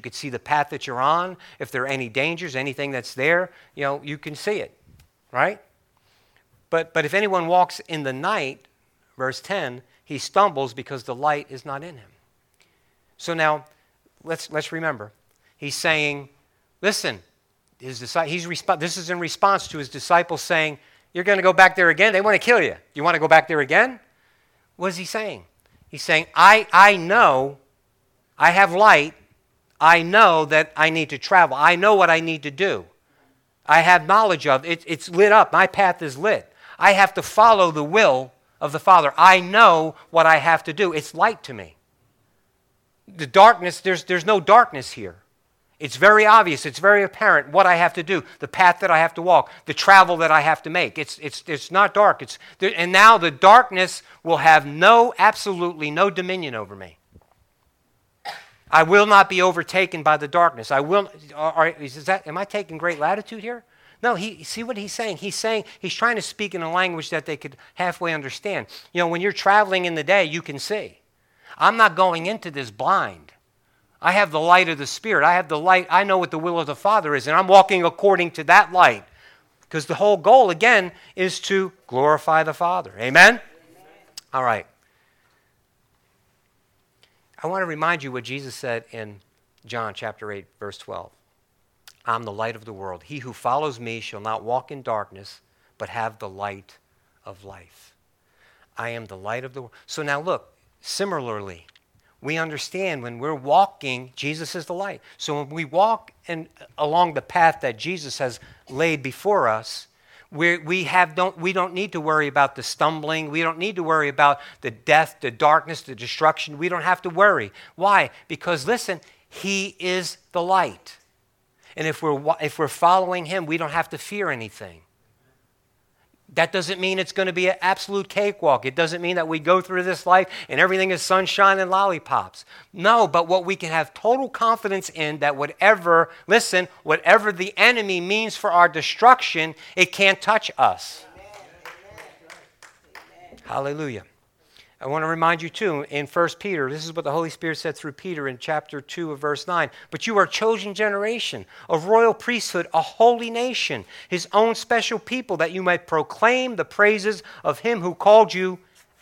You could see the path that you're on. If there are any dangers, anything that's there, you know, you can see it, right? But, but if anyone walks in the night, verse 10, he stumbles because the light is not in him. So now, let's, let's remember. He's saying, listen, his, he's resp- this is in response to his disciples saying, You're going to go back there again? They want to kill you. You want to go back there again? What is he saying? He's saying, I, I know, I have light, I know that I need to travel. I know what I need to do. I have knowledge of it. It's lit up. My path is lit. I have to follow the will of the Father. I know what I have to do. It's light to me. The darkness, there's, there's no darkness here. It's very obvious, it's very apparent what I have to do, the path that I have to walk, the travel that I have to make. It's, it's, it's not dark. It's, and now the darkness will have no, absolutely no dominion over me. I will not be overtaken by the darkness. I will. Are, is that, am I taking great latitude here? No, he, see what he's saying? He's saying, he's trying to speak in a language that they could halfway understand. You know, when you're traveling in the day, you can see. I'm not going into this blind. I have the light of the Spirit. I have the light. I know what the will of the Father is, and I'm walking according to that light. Because the whole goal, again, is to glorify the Father. Amen? Amen? All right. I want to remind you what Jesus said in John chapter 8, verse 12. I'm the light of the world. He who follows me shall not walk in darkness, but have the light of life. I am the light of the world. So now look, similarly, we understand when we're walking, Jesus is the light. So when we walk in, along the path that Jesus has laid before us, we, we, have, don't, we don't need to worry about the stumbling. We don't need to worry about the death, the darkness, the destruction. We don't have to worry. Why? Because listen, He is the light. And if we're, if we're following Him, we don't have to fear anything. That doesn't mean it's going to be an absolute cakewalk. It doesn't mean that we go through this life and everything is sunshine and lollipops. No, but what we can have total confidence in that whatever, listen, whatever the enemy means for our destruction, it can't touch us. Amen. Hallelujah. I want to remind you too in 1 Peter, this is what the Holy Spirit said through Peter in chapter 2 of verse 9. But you are a chosen generation, a royal priesthood, a holy nation, his own special people, that you might proclaim the praises of him who called you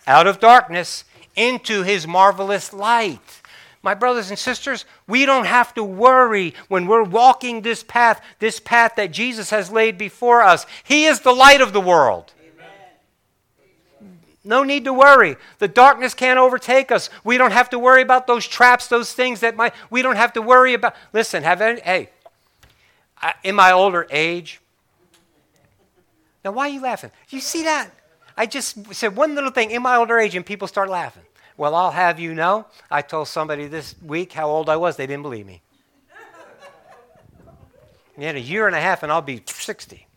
out of darkness into his marvelous light. My brothers and sisters, we don't have to worry when we're walking this path, this path that Jesus has laid before us. He is the light of the world. No need to worry. The darkness can't overtake us. We don't have to worry about those traps, those things that might, we don't have to worry about. Listen, have any, hey, I, in my older age, now why are you laughing? You see that? I just said one little thing in my older age and people start laughing. Well, I'll have you know, I told somebody this week how old I was. They didn't believe me. In a year and a half and I'll be 60.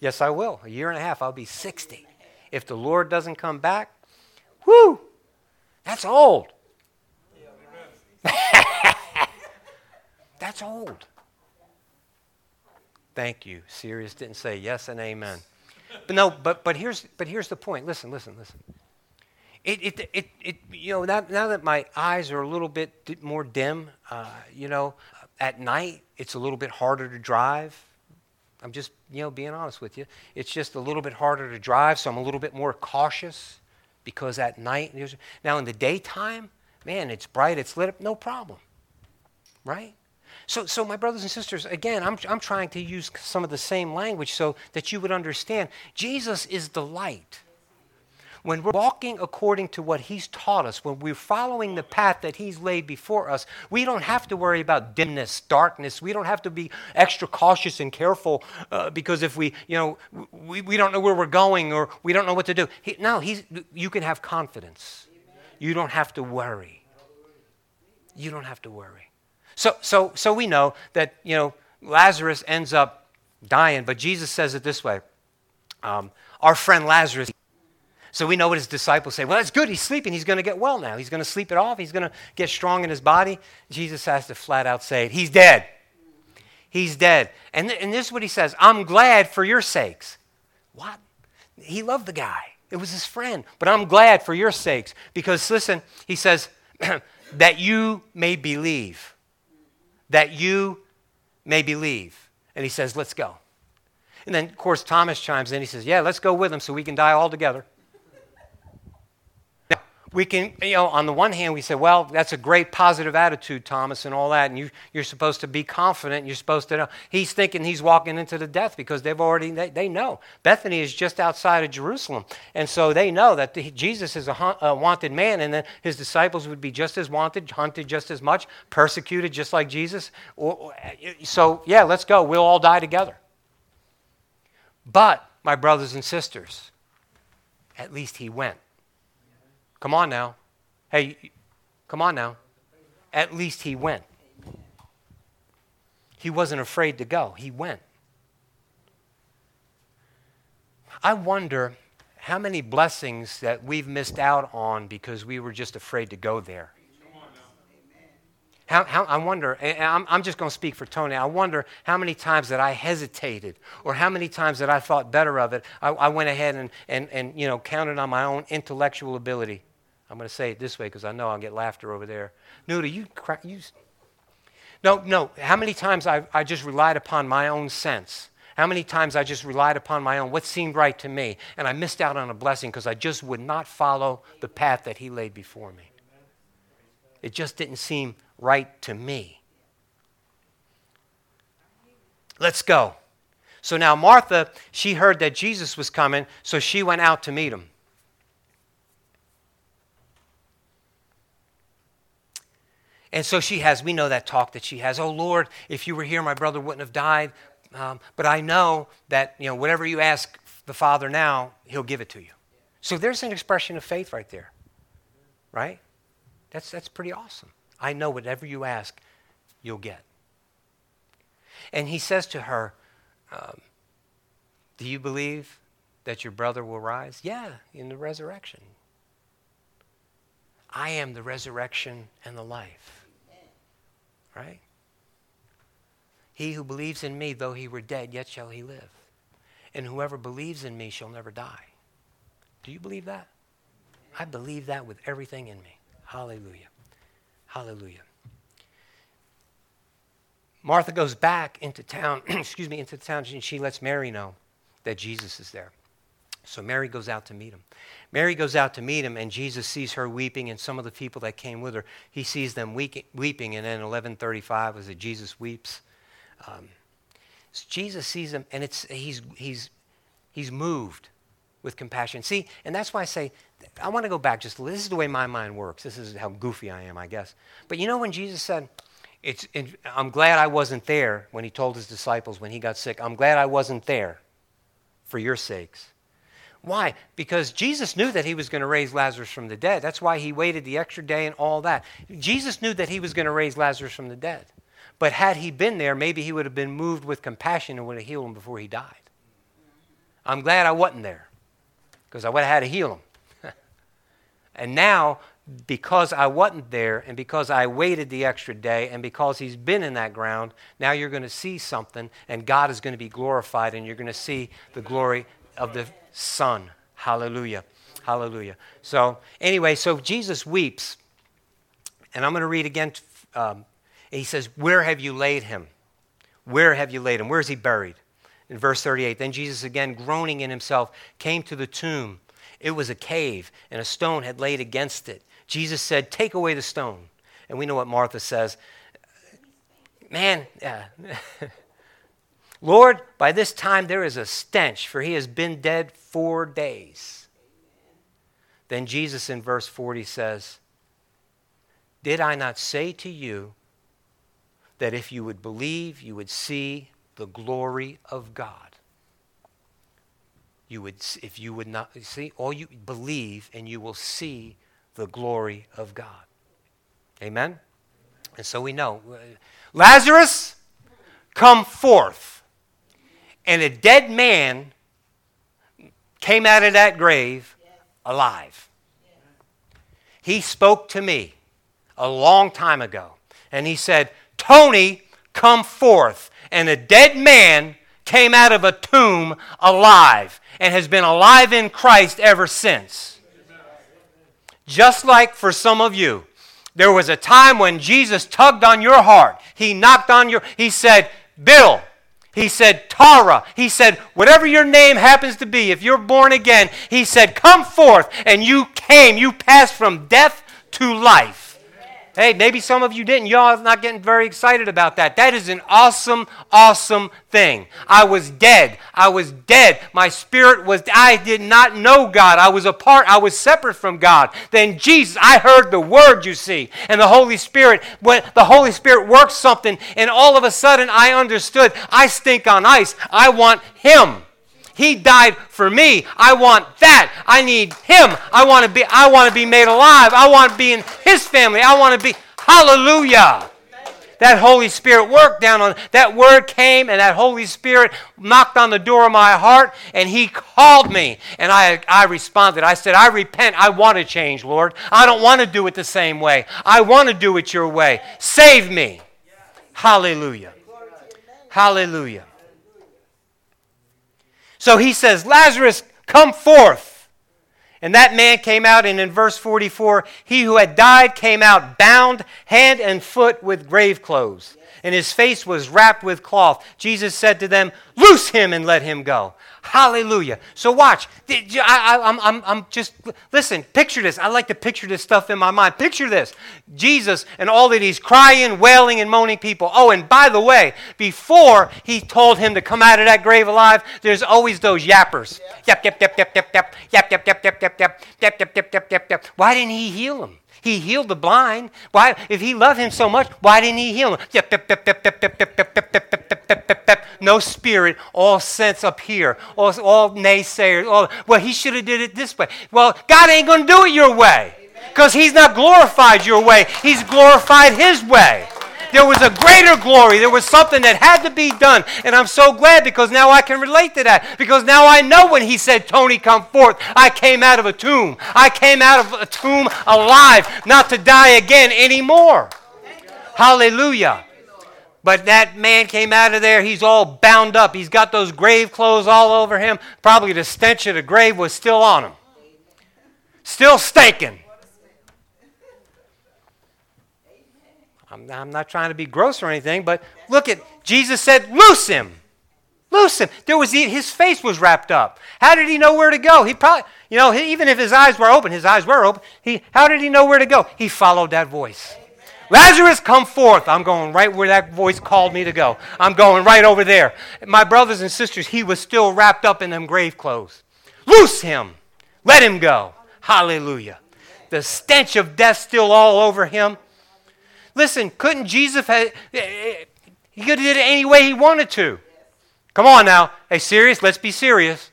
Yes, I will. A year and a half, I'll be 60. If the Lord doesn't come back, whoo, that's old. that's old. Thank you. Sirius didn't say yes and amen. But no, but, but, here's, but here's the point. Listen, listen, listen. It, it, it, it, you know, now, now that my eyes are a little bit more dim, uh, you know, at night it's a little bit harder to drive. I'm just, you know, being honest with you. It's just a little bit harder to drive, so I'm a little bit more cautious because at night, now in the daytime, man, it's bright, it's lit up, no problem. Right? So, so my brothers and sisters, again, I'm, I'm trying to use some of the same language so that you would understand. Jesus is the light when we're walking according to what He's taught us, when we're following the path that He's laid before us, we don't have to worry about dimness, darkness. We don't have to be extra cautious and careful uh, because if we, you know, we, we don't know where we're going or we don't know what to do. He, no, he's, you can have confidence. You don't have to worry. You don't have to worry. So, so, so we know that, you know, Lazarus ends up dying, but Jesus says it this way. Um, our friend Lazarus so we know what his disciples say. Well, that's good. He's sleeping. He's going to get well now. He's going to sleep it off. He's going to get strong in his body. Jesus has to flat out say it. He's dead. He's dead. And, th- and this is what he says I'm glad for your sakes. What? He loved the guy, it was his friend. But I'm glad for your sakes. Because, listen, he says, that you may believe. That you may believe. And he says, Let's go. And then, of course, Thomas chimes in. He says, Yeah, let's go with him so we can die all together we can, you know, on the one hand, we say, well, that's a great positive attitude, Thomas, and all that, and you, you're supposed to be confident, you're supposed to know. He's thinking he's walking into the death because they've already, they, they know. Bethany is just outside of Jerusalem, and so they know that the, Jesus is a, a wanted man, and then his disciples would be just as wanted, hunted just as much, persecuted just like Jesus. So, yeah, let's go. We'll all die together. But, my brothers and sisters, at least he went. Come on now. Hey, come on now. At least he went. He wasn't afraid to go, he went. I wonder how many blessings that we've missed out on because we were just afraid to go there. How, how, I wonder, I'm, I'm just going to speak for Tony. I wonder how many times that I hesitated or how many times that I thought better of it. I, I went ahead and, and, and, you know, counted on my own intellectual ability. I'm going to say it this way because I know I'll get laughter over there. Nuda, you, crack, you. No, no. How many times I, I just relied upon my own sense? How many times I just relied upon my own, what seemed right to me, and I missed out on a blessing because I just would not follow the path that He laid before me? It just didn't seem right to me. Let's go. So now Martha, she heard that Jesus was coming, so she went out to meet him. And so she has, we know that talk that she has. Oh Lord, if you were here, my brother wouldn't have died. Um, but I know that, you know, whatever you ask the Father now, he'll give it to you. So there's an expression of faith right there. Right? That's, that's pretty awesome. I know whatever you ask, you'll get. And he says to her, um, Do you believe that your brother will rise? Yeah, in the resurrection. I am the resurrection and the life. Right? He who believes in me, though he were dead, yet shall he live. And whoever believes in me shall never die. Do you believe that? I believe that with everything in me. Hallelujah. Hallelujah. Martha goes back into town, excuse me, into the town, and she lets Mary know that Jesus is there. So Mary goes out to meet him. Mary goes out to meet him, and Jesus sees her weeping, and some of the people that came with her, he sees them weeping. And then 1135 was that Jesus weeps. Um, so Jesus sees them, and it's, he's, he's, he's moved with compassion. See, and that's why I say, I want to go back just, this is the way my mind works. This is how goofy I am, I guess. But you know when Jesus said, it's, it, I'm glad I wasn't there when he told his disciples when he got sick, I'm glad I wasn't there for your sakes. Why? Because Jesus knew that he was going to raise Lazarus from the dead. That's why he waited the extra day and all that. Jesus knew that he was going to raise Lazarus from the dead. But had he been there, maybe he would have been moved with compassion and would have healed him before he died. I'm glad I wasn't there because I would have had to heal him. and now, because I wasn't there and because I waited the extra day and because he's been in that ground, now you're going to see something and God is going to be glorified and you're going to see the glory of the Son. Hallelujah. Hallelujah. So, anyway, so Jesus weeps. And I'm going to read again. Um, he says, Where have you laid him? Where have you laid him? Where is he buried? In verse 38, then Jesus, again groaning in himself, came to the tomb. It was a cave, and a stone had laid against it. Jesus said, Take away the stone. And we know what Martha says. Man, yeah. Lord, by this time there is a stench, for he has been dead four days. Then Jesus in verse 40 says, Did I not say to you that if you would believe, you would see the glory of God? You would, if you would not see, all you believe, and you will see the glory of God. Amen? And so we know uh, Lazarus, come forth and a dead man came out of that grave alive. He spoke to me a long time ago, and he said, Tony, come forth. And a dead man came out of a tomb alive and has been alive in Christ ever since. Just like for some of you, There was a time when Jesus tugged on your heart. He knocked on your, he said, Bill. He said, Tara. He said, whatever your name happens to be, if you're born again, he said, come forth. And you came. You passed from death to life. Hey, maybe some of you didn't. Y'all are not getting very excited about that. That is an awesome, awesome thing. I was dead. I was dead. My spirit was, I did not know God. I was apart. I was separate from God. Then Jesus, I heard the word, you see, and the Holy Spirit, when the Holy Spirit worked something, and all of a sudden I understood I stink on ice. I want Him. He died for me. I want that. I need him. I want to be I want to be made alive. I want to be in his family. I want to be Hallelujah. That Holy Spirit worked down on that word came and that Holy Spirit knocked on the door of my heart and he called me and I I responded. I said, "I repent. I want to change, Lord. I don't want to do it the same way. I want to do it your way. Save me." Hallelujah. Hallelujah. So he says, Lazarus, come forth. And that man came out, and in verse 44, he who had died came out bound hand and foot with grave clothes, and his face was wrapped with cloth. Jesus said to them, Loose him and let him go. Hallelujah. So watch. I, am just, listen, picture this. I like to picture this stuff in my mind. Picture this. Jesus and all that he's crying, wailing, and moaning people. Oh, and by the way, before he told him to come out of that grave alive, there's always those yappers. Yap, yap, yap, yap, yap, yap, yap, yap, yap, yap, yap, yap, yap, yap, yap, yap, yap, yap. Why didn't he heal him? He healed the blind. Why, if he loved him so much, why didn't he heal him? No spirit, all sense up here, all, all naysayers. All, well, he should have did it this way. Well, God ain't going to do it your way because he's not glorified your way. He's glorified his way. There was a greater glory. There was something that had to be done. And I'm so glad because now I can relate to that. Because now I know when he said, Tony, come forth, I came out of a tomb. I came out of a tomb alive, not to die again anymore. Hallelujah. But that man came out of there. He's all bound up. He's got those grave clothes all over him. Probably the stench of the grave was still on him, still stinking. I'm, I'm not trying to be gross or anything, but look at Jesus said, "Loose him." Loose him. There was his face was wrapped up. How did he know where to go? He probably, you know, even if his eyes were open, his eyes were open. He, how did he know where to go? He followed that voice. Lazarus, come forth. I'm going right where that voice called me to go. I'm going right over there. My brothers and sisters, he was still wrapped up in them grave clothes. Loose him. Let him go. Hallelujah. The stench of death still all over him. Listen, couldn't Jesus have, he could have did it any way he wanted to. Come on now. Hey, serious? Let's be serious.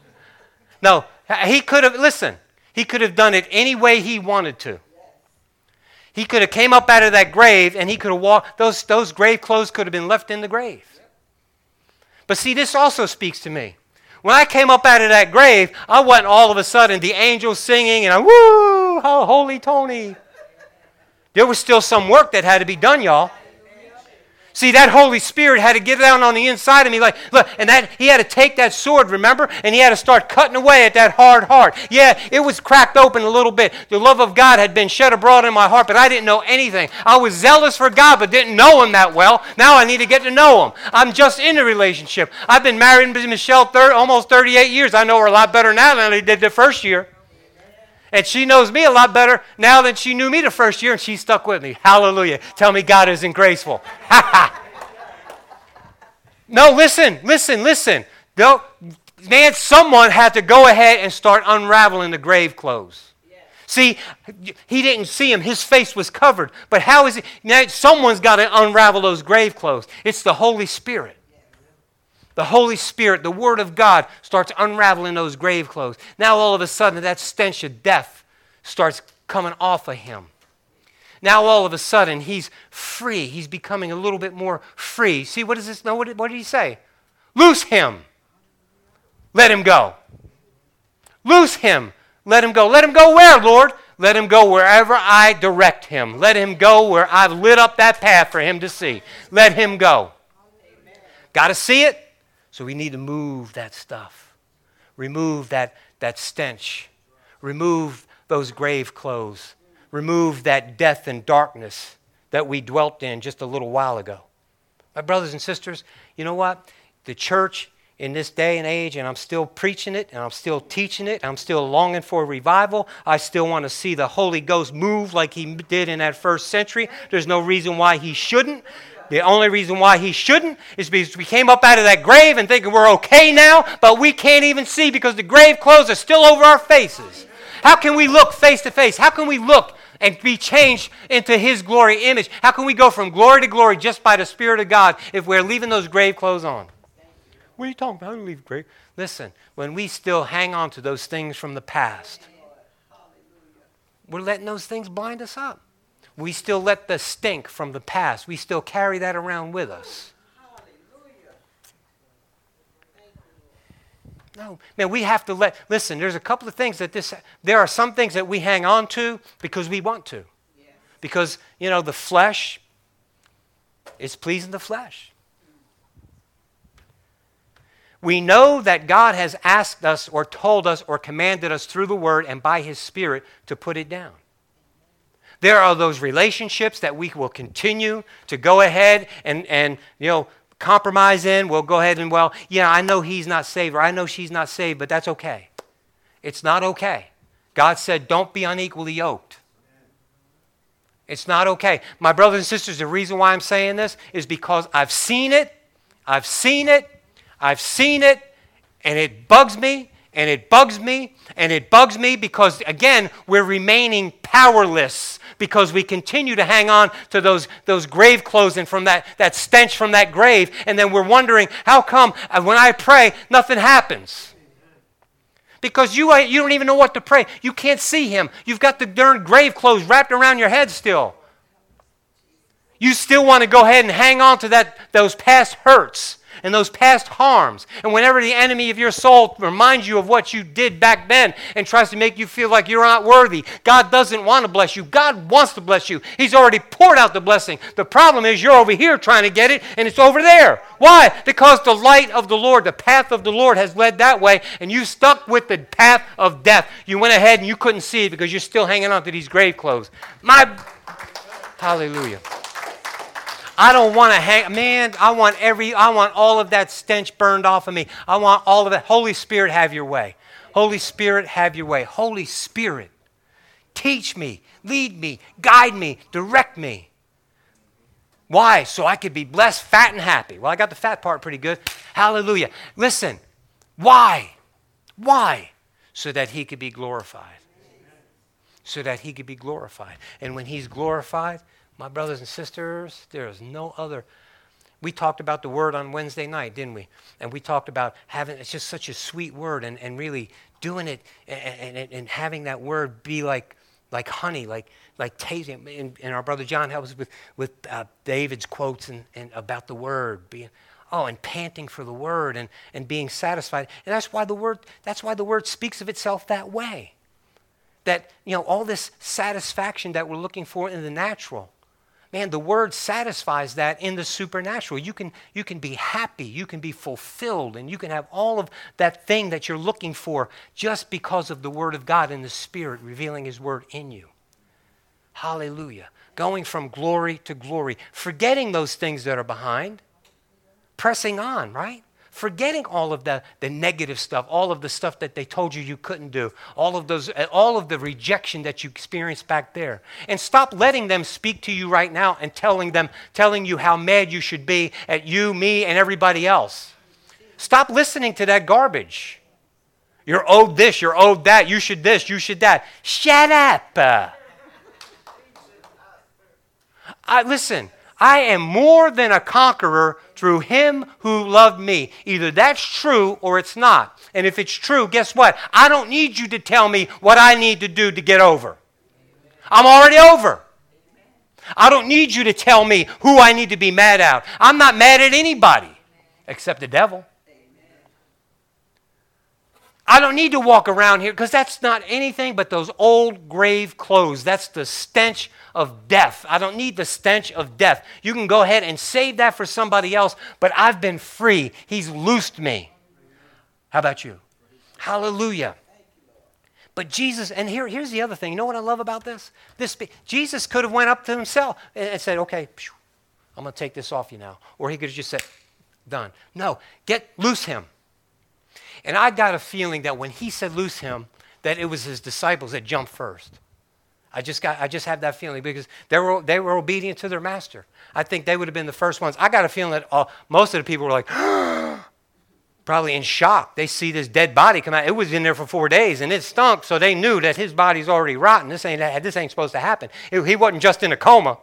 no, he could have, listen, he could have done it any way he wanted to. He could have came up out of that grave and he could have walked, those, those grave clothes could have been left in the grave. But see, this also speaks to me. When I came up out of that grave, I wasn't all of a sudden the angels singing and I, woo, holy Tony. There was still some work that had to be done, y'all. See, that Holy Spirit had to get down on the inside of me, like, look, and that he had to take that sword, remember? And he had to start cutting away at that hard heart. Yeah, it was cracked open a little bit. The love of God had been shed abroad in my heart, but I didn't know anything. I was zealous for God, but didn't know him that well. Now I need to get to know him. I'm just in a relationship. I've been married to Michelle 30, almost 38 years. I know her a lot better now than I did the first year. And she knows me a lot better now than she knew me the first year, and she stuck with me. Hallelujah. Tell me God isn't graceful. no, listen, listen, listen. No, man, someone had to go ahead and start unraveling the grave clothes. See, he didn't see him. His face was covered. But how is it? Now, someone's got to unravel those grave clothes. It's the Holy Spirit the Holy Spirit, the Word of God, starts unraveling those grave clothes. Now, all of a sudden, that stench of death starts coming off of him. Now, all of a sudden, he's free. He's becoming a little bit more free. See, what does this? No, what did, what did he say? Loose him. Let him go. Loose him. Let him go. Let him go where, Lord? Let him go wherever I direct him. Let him go where I've lit up that path for him to see. Let him go. Got to see it? So we need to move that stuff, remove that, that stench, remove those grave clothes, remove that death and darkness that we dwelt in just a little while ago. My brothers and sisters, you know what? The church in this day and age, and I'm still preaching it, and I'm still teaching it, I'm still longing for revival. I still want to see the Holy Ghost move like he did in that first century. There's no reason why he shouldn't. The only reason why he shouldn't is because we came up out of that grave and thinking we're okay now, but we can't even see because the grave clothes are still over our faces. How can we look face to face? How can we look and be changed into his glory image? How can we go from glory to glory just by the Spirit of God if we're leaving those grave clothes on? What are you talking about? I don't leave grave. Listen, when we still hang on to those things from the past, we're letting those things blind us up. We still let the stink from the past, we still carry that around with us. No, man, we have to let, listen, there's a couple of things that this, there are some things that we hang on to because we want to. Because, you know, the flesh is pleasing the flesh. We know that God has asked us or told us or commanded us through the Word and by His Spirit to put it down. There are those relationships that we will continue to go ahead and, and you know, compromise in. We'll go ahead and, well, yeah, I know he's not saved or I know she's not saved, but that's okay. It's not okay. God said, don't be unequally yoked. It's not okay. My brothers and sisters, the reason why I'm saying this is because I've seen it, I've seen it, I've seen it, and it bugs me, and it bugs me, and it bugs me because, again, we're remaining powerless because we continue to hang on to those, those grave clothes and from that, that stench from that grave, and then we're wondering, how come uh, when I pray, nothing happens? Because you, uh, you don't even know what to pray. You can't see him. You've got the darn grave clothes wrapped around your head still. You still want to go ahead and hang on to that, those past hurts and those past harms. And whenever the enemy of your soul reminds you of what you did back then and tries to make you feel like you're not worthy, God doesn't want to bless you. God wants to bless you. He's already poured out the blessing. The problem is you're over here trying to get it and it's over there. Why? Because the light of the Lord, the path of the Lord has led that way and you stuck with the path of death. You went ahead and you couldn't see it because you're still hanging on to these grave clothes. My hallelujah. I don't want to hang, man, I want every, I want all of that stench burned off of me. I want all of it. Holy Spirit, have your way. Holy Spirit, have your way. Holy Spirit, teach me, lead me, guide me, direct me. Why? So I could be blessed, fat, and happy. Well, I got the fat part pretty good. Hallelujah. Listen, why? Why? So that he could be glorified. So that he could be glorified. And when he's glorified, my brothers and sisters, there is no other. We talked about the word on Wednesday night, didn't we? And we talked about having, it's just such a sweet word and, and really doing it and, and, and having that word be like, like honey, like, like tasting. And, and our brother John helps with, with uh, David's quotes and, and about the word being, oh, and panting for the word and, and being satisfied. And that's why the word, that's why the word speaks of itself that way. That, you know, all this satisfaction that we're looking for in the natural man, the word satisfies that in the supernatural. You can, you can be happy, you can be fulfilled, and you can have all of that thing that you're looking for just because of the word of God and the Spirit revealing His word in you. Hallelujah. Going from glory to glory, forgetting those things that are behind, pressing on, right? Forgetting all of the, the negative stuff, all of the stuff that they told you you couldn't do, all of, those, uh, all of the rejection that you experienced back there. And stop letting them speak to you right now and telling them, telling you how mad you should be at you, me, and everybody else. Stop listening to that garbage. You're owed this, you're owed that, you should this, you should that. Shut up. I, listen, I am more than a conqueror through him who loved me. Either that's true or it's not. And if it's true, guess what? I don't need you to tell me what I need to do to get over. I'm already over. I don't need you to tell me who I need to be mad at. I'm not mad at anybody except the devil. I don't need to walk around here because that's not anything but those old grave clothes. That's the stench of death. I don't need the stench of death. You can go ahead and save that for somebody else, but I've been free. He's loosed me. How about you? Hallelujah. But Jesus, and here, here's the other thing. You know what I love about this? This Jesus could have went up to himself and, and said, "Okay, I'm going to take this off you now," or he could have just said, "Done." No, get loose him. And I got a feeling that when he said loose him, that it was his disciples that jumped first. I just got I just had that feeling because they were they were obedient to their master. I think they would have been the first ones. I got a feeling that all, most of the people were like probably in shock. They see this dead body come out. It was in there for four days and it stunk, so they knew that his body's already rotten. This ain't this ain't supposed to happen. It, he wasn't just in a coma.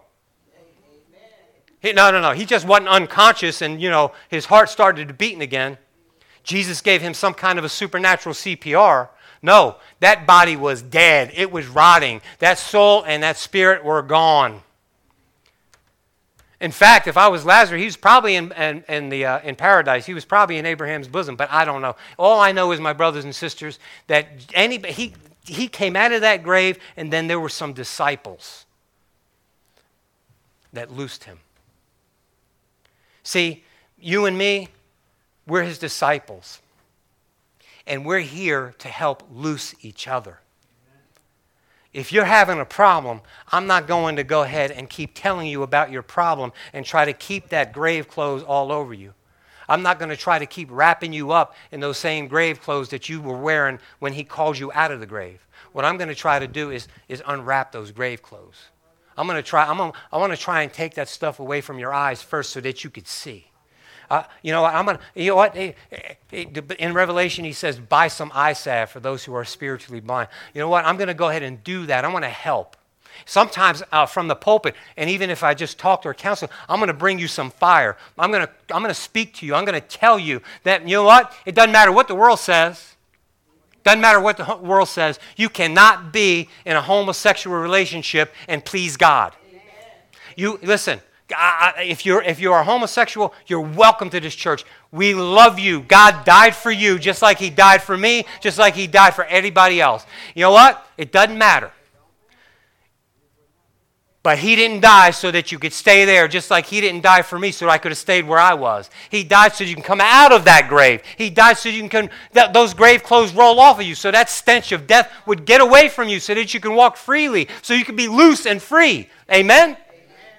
He, no, no, no. He just wasn't unconscious, and you know his heart started beating again. Jesus gave him some kind of a supernatural CPR. No, that body was dead. It was rotting. That soul and that spirit were gone. In fact, if I was Lazarus, he was probably in, in, in the, uh, in paradise. He was probably in Abraham's bosom, but I don't know. All I know is, my brothers and sisters, that any, he, he came out of that grave, and then there were some disciples that loosed him. See, you and me, we're his disciples. And we're here to help loose each other. If you're having a problem, I'm not going to go ahead and keep telling you about your problem and try to keep that grave clothes all over you. I'm not going to try to keep wrapping you up in those same grave clothes that you were wearing when he called you out of the grave. What I'm going to try to do is, is unwrap those grave clothes. I'm going to try, I'm to, I want to try and take that stuff away from your eyes first so that you could see. Uh, you know, I'm gonna, you know what? In Revelation, he says, buy some eye salve for those who are spiritually blind. You know what? I'm going to go ahead and do that. I want to help. Sometimes uh, from the pulpit, and even if I just talk to or counsel, I'm going to bring you some fire. I'm going to, I'm going to speak to you. I'm going to tell you that, you know what? It doesn't matter what the world says. Doesn't matter what the world says. You cannot be in a homosexual relationship and please God. You listen. If, you're, if you're homosexual, you're welcome to this church. We love you. God died for you just like He died for me, just like He died for anybody else. You know what? It doesn't matter. But He didn't die so that you could stay there, just like He didn't die for me so I could have stayed where I was. He died so you can come out of that grave. He died so you can that, those grave clothes roll off of you, so that stench of death would get away from you, so that you can walk freely, so you can be loose and free. Amen?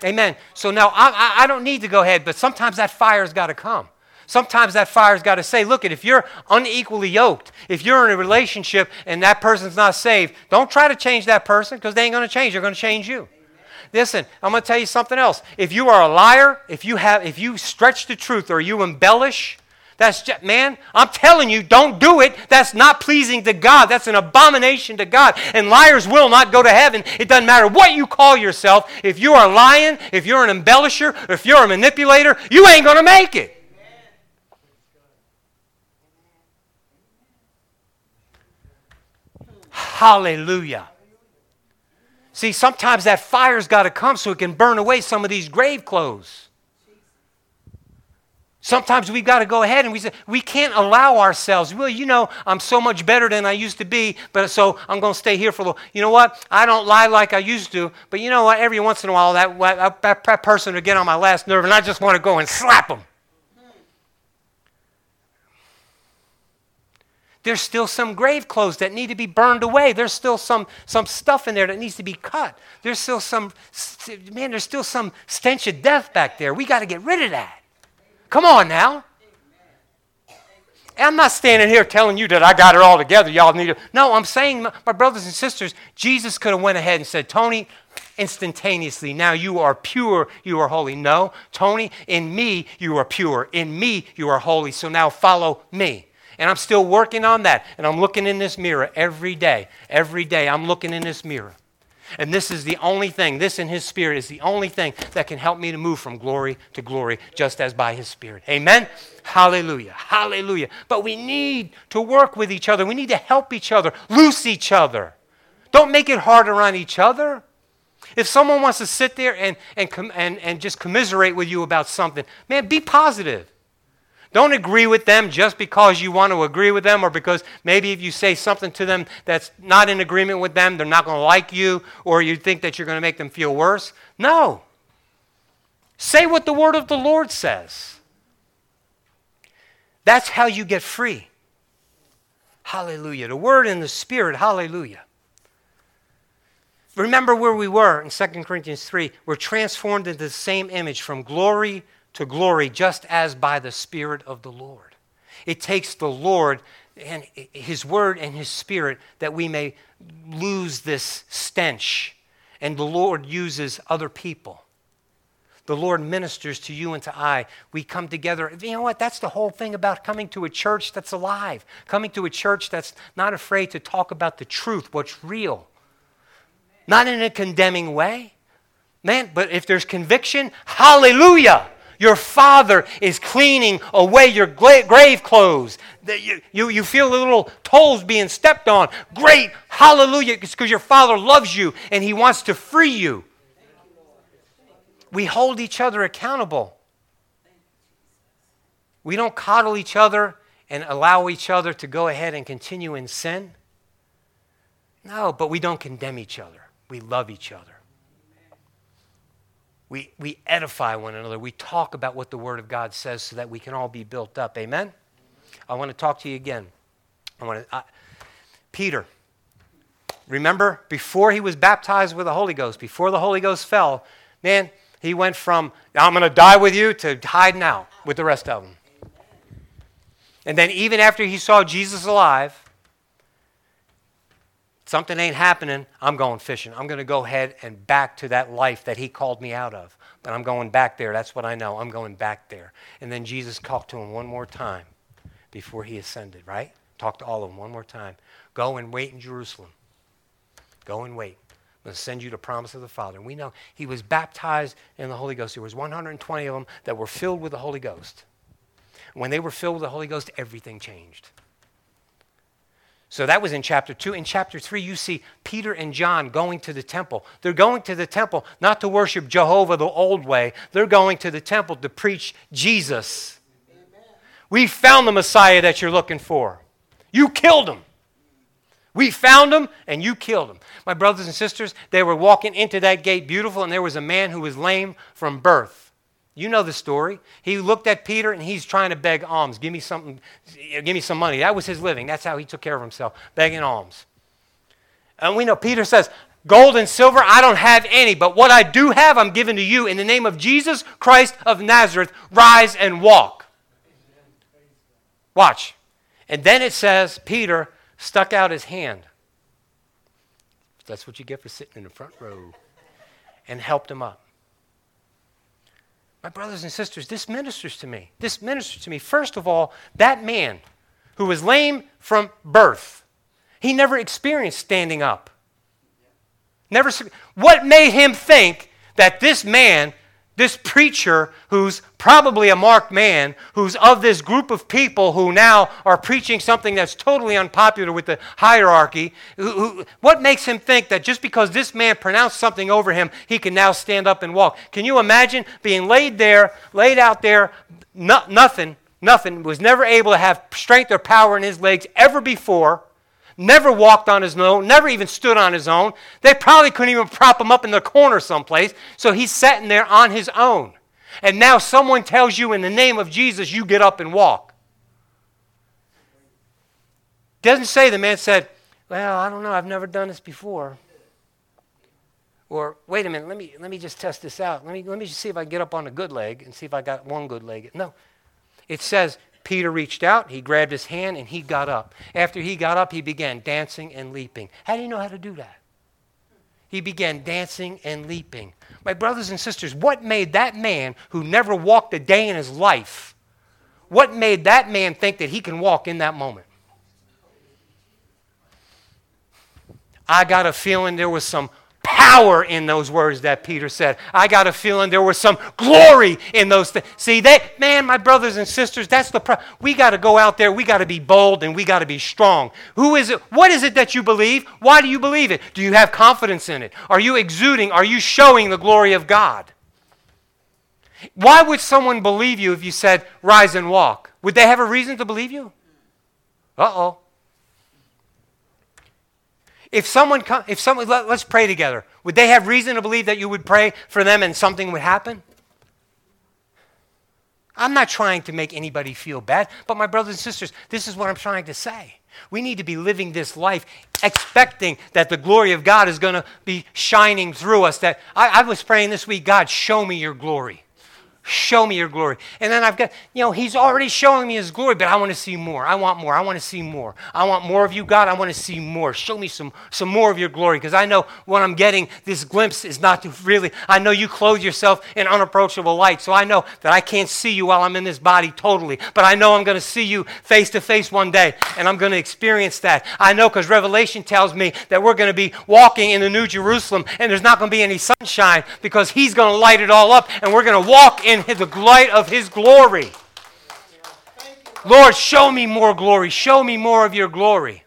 Amen. So now I, I don't need to go ahead, but sometimes that fire's got to come. Sometimes that fire's got to say, look, if you're unequally yoked, if you're in a relationship and that person's not saved, don't try to change that person because they ain't going to change. They're going to change you. Listen, I'm going to tell you something else. If you are a liar, if you have, if you stretch the truth or you embellish, that's just, man, I'm telling you, don't do it. That's not pleasing to God. That's an abomination to God. And liars will not go to heaven. It doesn't matter what you call yourself. If you are lying, if you're an embellisher, if you're a manipulator, you ain't going to make it. Hallelujah. See, sometimes that fire's got to come so it can burn away some of these grave clothes. Sometimes we've got to go ahead and we say, we can't allow ourselves, well, you know, I'm so much better than I used to be, but so I'm going to stay here for a little. You know what? I don't lie like I used to, but you know what? Every once in a while, that, that, that person will get on my last nerve, and I just want to go and slap them. There's still some grave clothes that need to be burned away. There's still some, some stuff in there that needs to be cut. There's still some, man, there's still some stench of death back there. We got to get rid of that. Come on now. I'm not standing here telling you that I got it all together. Y'all need to. No, I'm saying, my brothers and sisters, Jesus could have went ahead and said, Tony, instantaneously, now you are pure, you are holy. No, Tony, in me you are pure. In me you are holy. So now follow me. And I'm still working on that. And I'm looking in this mirror every day. Every day I'm looking in this mirror. And this is the only thing, this in His Spirit is the only thing that can help me to move from glory to glory, just as by His Spirit. Amen? Hallelujah. Hallelujah. But we need to work with each other. We need to help each other, loose each other. Don't make it harder on each other. If someone wants to sit there and, and, and, and just commiserate with you about something, man, be positive. Don't agree with them just because you want to agree with them or because maybe if you say something to them that's not in agreement with them, they're not going to like you or you think that you're going to make them feel worse. No. Say what the word of the Lord says. That's how you get free. Hallelujah. The Word and the Spirit. Hallelujah. Remember where we were in 2 Corinthians 3. We're transformed into the same image from glory to glory, just as by the Spirit of the Lord. It takes the Lord and His Word and His Spirit that we may lose this stench. And the Lord uses other people. The Lord ministers to you and to I. We come together. You know what? That's the whole thing about coming to a church that's alive, coming to a church that's not afraid to talk about the truth, what's real. Not in a condemning way. Man, but if there's conviction, hallelujah. Your father is cleaning away your grave clothes. You, you, you feel the little toes being stepped on. Great, hallelujah. It's because your father loves you and he wants to free you we hold each other accountable. We don't coddle each other and allow each other to go ahead and continue in sin. No, but we don't condemn each other. We love each other. We, we edify one another. We talk about what the Word of God says so that we can all be built up. Amen? I want to talk to you again. I want to, Peter, remember before he was baptized with the Holy Ghost, before the Holy Ghost fell, man, he went from, I'm going to die with you, to hiding out with the rest of them. And then, even after he saw Jesus alive, something ain't happening, I'm going fishing. I'm going to go ahead and back to that life that he called me out of. But I'm going back there. That's what I know. I'm going back there. And then Jesus talked to him one more time before he ascended, right? Talked to all of them one more time. Go and wait in Jerusalem. Go and wait I'm going to send you the promise of the Father. And we know he was baptized in the Holy Ghost. There was 120 of them that were filled with the Holy Ghost. When they were filled with the Holy Ghost, everything changed. So that was in chapter 2. In chapter 3, you see Peter and John going to the temple. They're going to the temple not to worship Jehovah the old way, they're going to the temple to preach Jesus. Amen. We found the Messiah that you're looking for. You killed him. We found him and you killed him. My brothers and sisters, they were walking into that gate beautiful, and there was a man who was lame from birth. You know the story. He looked at Peter and he's trying to beg alms. Give me something, give me some money. That was his living. That's how he took care of himself, begging alms. And we know Peter says, Gold and silver, I don't have any, but what I do have, I'm giving to you. In the name of Jesus Christ of Nazareth, rise and walk. Watch. And then it says, Peter stuck out his hand. That's what you get for sitting in the front row. And helped him up. My brothers and sisters, this ministers to me. This ministers to me. First of all, that man who was lame from birth, he never experienced standing up. Never. What made him think that this man this preacher, who's probably a marked man, who's of this group of people who now are preaching something that's totally unpopular with the hierarchy, who, who, what makes him think that just because this man pronounced something over him, he can now stand up and walk? Can you imagine being laid there, laid out there, no, nothing, nothing, was never able to have strength or power in his legs ever before? Never walked on his own, never even stood on his own. They probably couldn't even prop him up in the corner someplace. So he's sitting there on his own. And now someone tells you in the name of Jesus, you get up and walk. Doesn't say the man said, Well, I don't know, I've never done this before. Or wait a minute, let me let me just test this out. Let me let me just see if I get up on a good leg and see if I got one good leg. No. It says Peter reached out, he grabbed his hand, and he got up. After he got up, he began dancing and leaping. How do you know how to do that? He began dancing and leaping. My brothers and sisters, what made that man who never walked a day in his life, what made that man think that he can walk in that moment? I got a feeling there was some power in those words that Peter said. I got a feeling there was some glory in those things. See, that man, my brothers and sisters, that's the problem. We got to go out there, we got to be bold and we got to be strong. Who is it? What is it that you believe? Why do you believe it? Do you have confidence in it? Are you exuding? Are you showing the glory of God? Why would someone believe you if you said, rise and walk? Would they have a reason to believe you? Uh oh. If someone, come, if someone, let, let's pray together. Would they have reason to believe that you would pray for them and something would happen? I'm not trying to make anybody feel bad, but my brothers and sisters, this is what I'm trying to say. We need to be living this life expecting that the glory of God is going to be shining through us. That I, I was praying this week, God, show me your glory. Show me your glory. And then I've got, you know, he's already showing me his glory, but I want to see more. I want more. I want to see more. I want more of you, God. I want to see more. Show me some, some more of your glory because I know what I'm getting, this glimpse is not to really, I know you clothe yourself in unapproachable light. So I know that I can't see you while I'm in this body totally, but I know I'm going to see you face to face one day and I'm going to experience that. I know because Revelation tells me that we're going to be walking in the New Jerusalem and there's not going to be any sunshine because he's going to light it all up and we're going to walk in in the light of His glory. Lord, show me more glory. Show me more of your glory.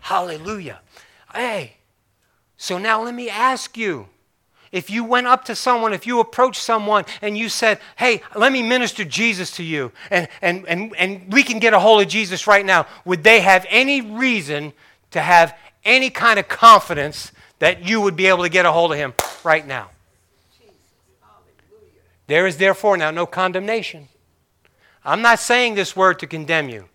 Hallelujah. Hallelujah. Hey, so now let me ask you. If you went up to someone, if you approached someone and you said, Hey, let me minister Jesus to you, and, and, and, and we can get a hold of Jesus right now, would they have any reason to have any kind of confidence that you would be able to get a hold of him right now? There is therefore now no condemnation. I'm not saying this word to condemn you.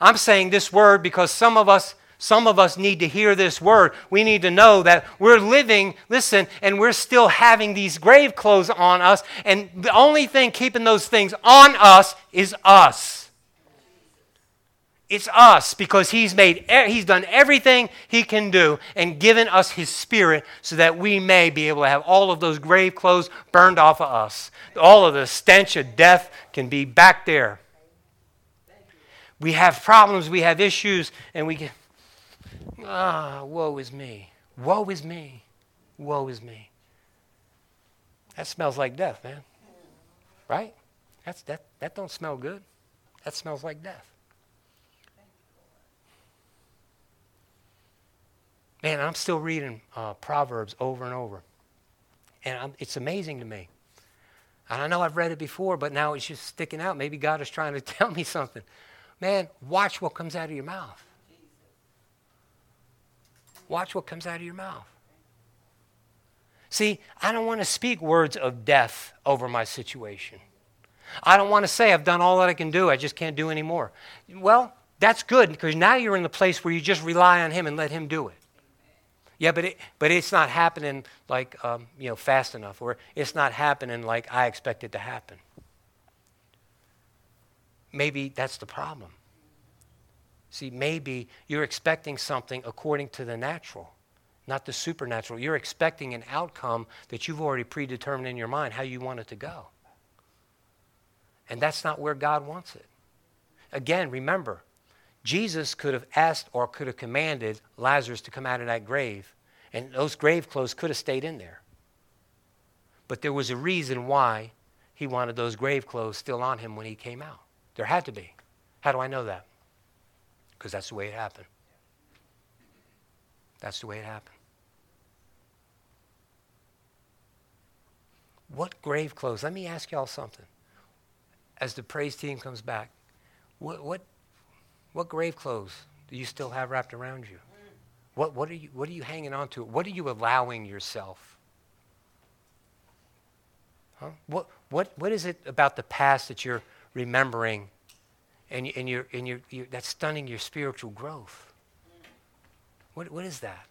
I'm saying this word because some of us some of us need to hear this word. We need to know that we're living, listen, and we're still having these grave clothes on us, and the only thing keeping those things on us is us. It's us because he's made he's done everything he can do and given us his spirit so that we may be able to have all of those grave clothes burned off of us. All of the stench of death can be back there. We have problems, we have issues, and we get ah, woe is me. Woe is me. Woe is me. That smells like death, man. Right? That's that that don't smell good. That smells like death. Man, I'm still reading uh, Proverbs over and over. And I'm, it's amazing to me. And I know I've read it before, but now it's just sticking out. Maybe God is trying to tell me something. Man, watch what comes out of your mouth. Watch what comes out of your mouth. See, I don't want to speak words of death over my situation. I don't want to say I've done all that I can do, I just can't do anymore. Well, that's good because now you're in the place where you just rely on Him and let Him do it. Yeah, but it, but it's not happening like um, you know fast enough, or it's not happening like I expect it to happen. Maybe that's the problem. See, maybe you're expecting something according to the natural, not the supernatural. You're expecting an outcome that you've already predetermined in your mind how you want it to go. And that's not where God wants it. Again, remember, Jesus could have asked or could have commanded Lazarus to come out of that grave, and those grave clothes could have stayed in there. But there was a reason why he wanted those grave clothes still on him when he came out. There had to be. How do I know that? Because that's the way it happened. That's the way it happened. What grave clothes? Let me ask y'all something. As the praise team comes back, what, what what grave clothes do you still have wrapped around you? Mm. What, what, are you, what are you hanging on to? What are you allowing yourself? Huh? What, what, what is it about the past that you're remembering and, and, you're, and you're, you're, that's stunning your spiritual growth? Mm. What, what is that?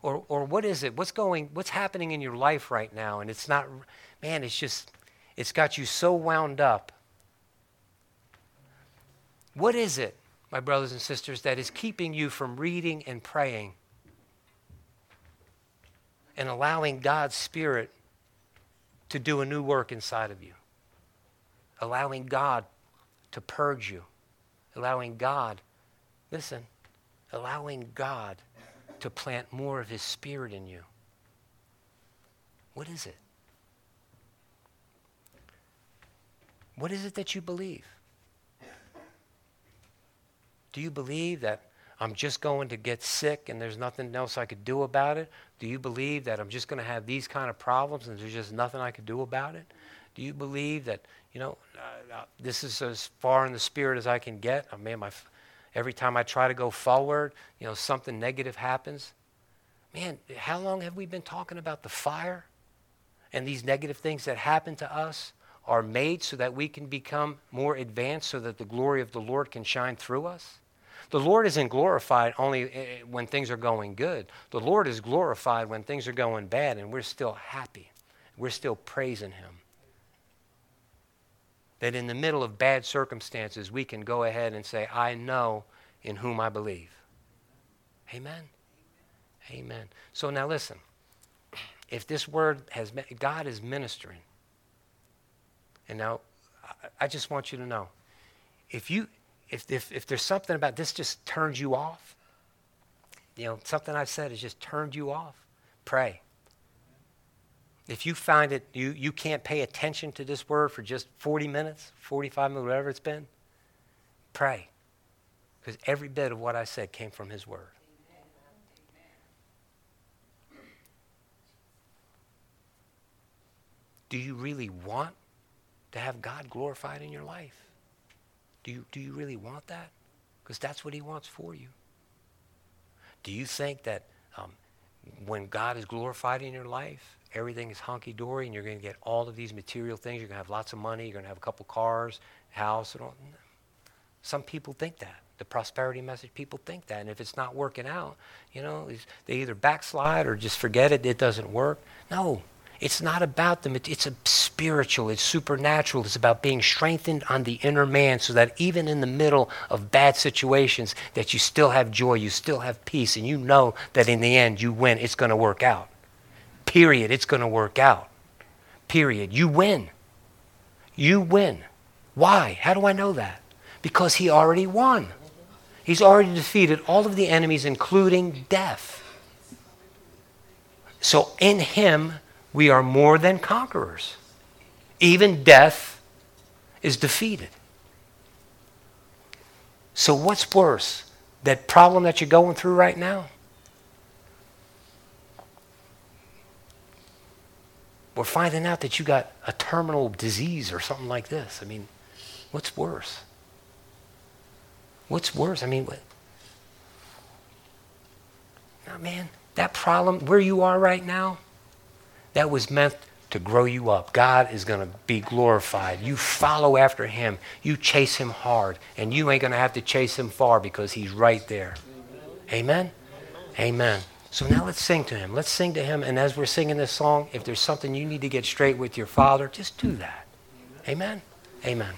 Or, or what is it? What's going, what's happening in your life right now? And it's not, man, it's just, it's got you so wound up what is it, my brothers and sisters, that is keeping you from reading and praying and allowing God's Spirit to do a new work inside of you? Allowing God to purge you, allowing God, listen, allowing God to plant more of His Spirit in you. What is it? What is it that you believe? Do you believe that I'm just going to get sick and there's nothing else I could do about it? Do you believe that I'm just going to have these kind of problems and there's just nothing I could do about it? Do you believe that, you know, uh, uh, this is as far in the spirit as I can get? I mean, my, every time I try to go forward, you know, something negative happens. Man, how long have we been talking about the fire and these negative things that happen to us are made so that we can become more advanced so that the glory of the Lord can shine through us? The Lord isn't glorified only eh, eh, when things are going good. The Lord is glorified when things are going bad and we're still happy. We're still praising Him. That in the middle of bad circumstances, we can go ahead and say, I know in whom I believe. Amen. Amen. So now listen. If this word has, God is ministering. And now, I just want you to know if you if, if, if there's something about this just turns you off, you know, something I've said has just turned you off, pray. If you find it, you, you can't pay attention to this word for just 40 minutes, 45 minutes, whatever it's been, pray. Because every bit of what I said came from His Word. Do you really want to have God glorified in your life? Do you, do you really want that? Because that's what He wants for you. Do you think that um, when God is glorified in your life, everything is hunky dory and you're going to get all of these material things? You're going to have lots of money, you're going to have a couple cars, house, and all. Some people think that the prosperity message, people think that. And if it's not working out, you know, they either backslide or just forget it, it doesn't work. No, it's not about them. It's a spiritual, it's supernatural. It's about being strengthened on the inner man so that even in the middle of bad situations that you still have joy, you still have peace, and you know that in the end you win. It's going to work out. Period. It's going to work out. Period. You win. You win. Why? How do I know that? Because he already won. He's already defeated all of the enemies, including death. So in Him, we are more than conquerors. Even death is defeated. So, what's worse? That problem that you're going through right now? We're finding out that you got a terminal disease or something like this. I mean, what's worse? What's worse? I mean, what? Now, man, that problem where you are right now, that was meant to grow you up. God is going to be glorified. You follow after Him, you chase Him hard, and you ain't going to have to chase Him far because He's right there. Amen? Amen. So now let's sing to Him. Let's sing to Him, and as we're singing this song, if there's something you need to get straight with your Father, just do that. Amen? Amen.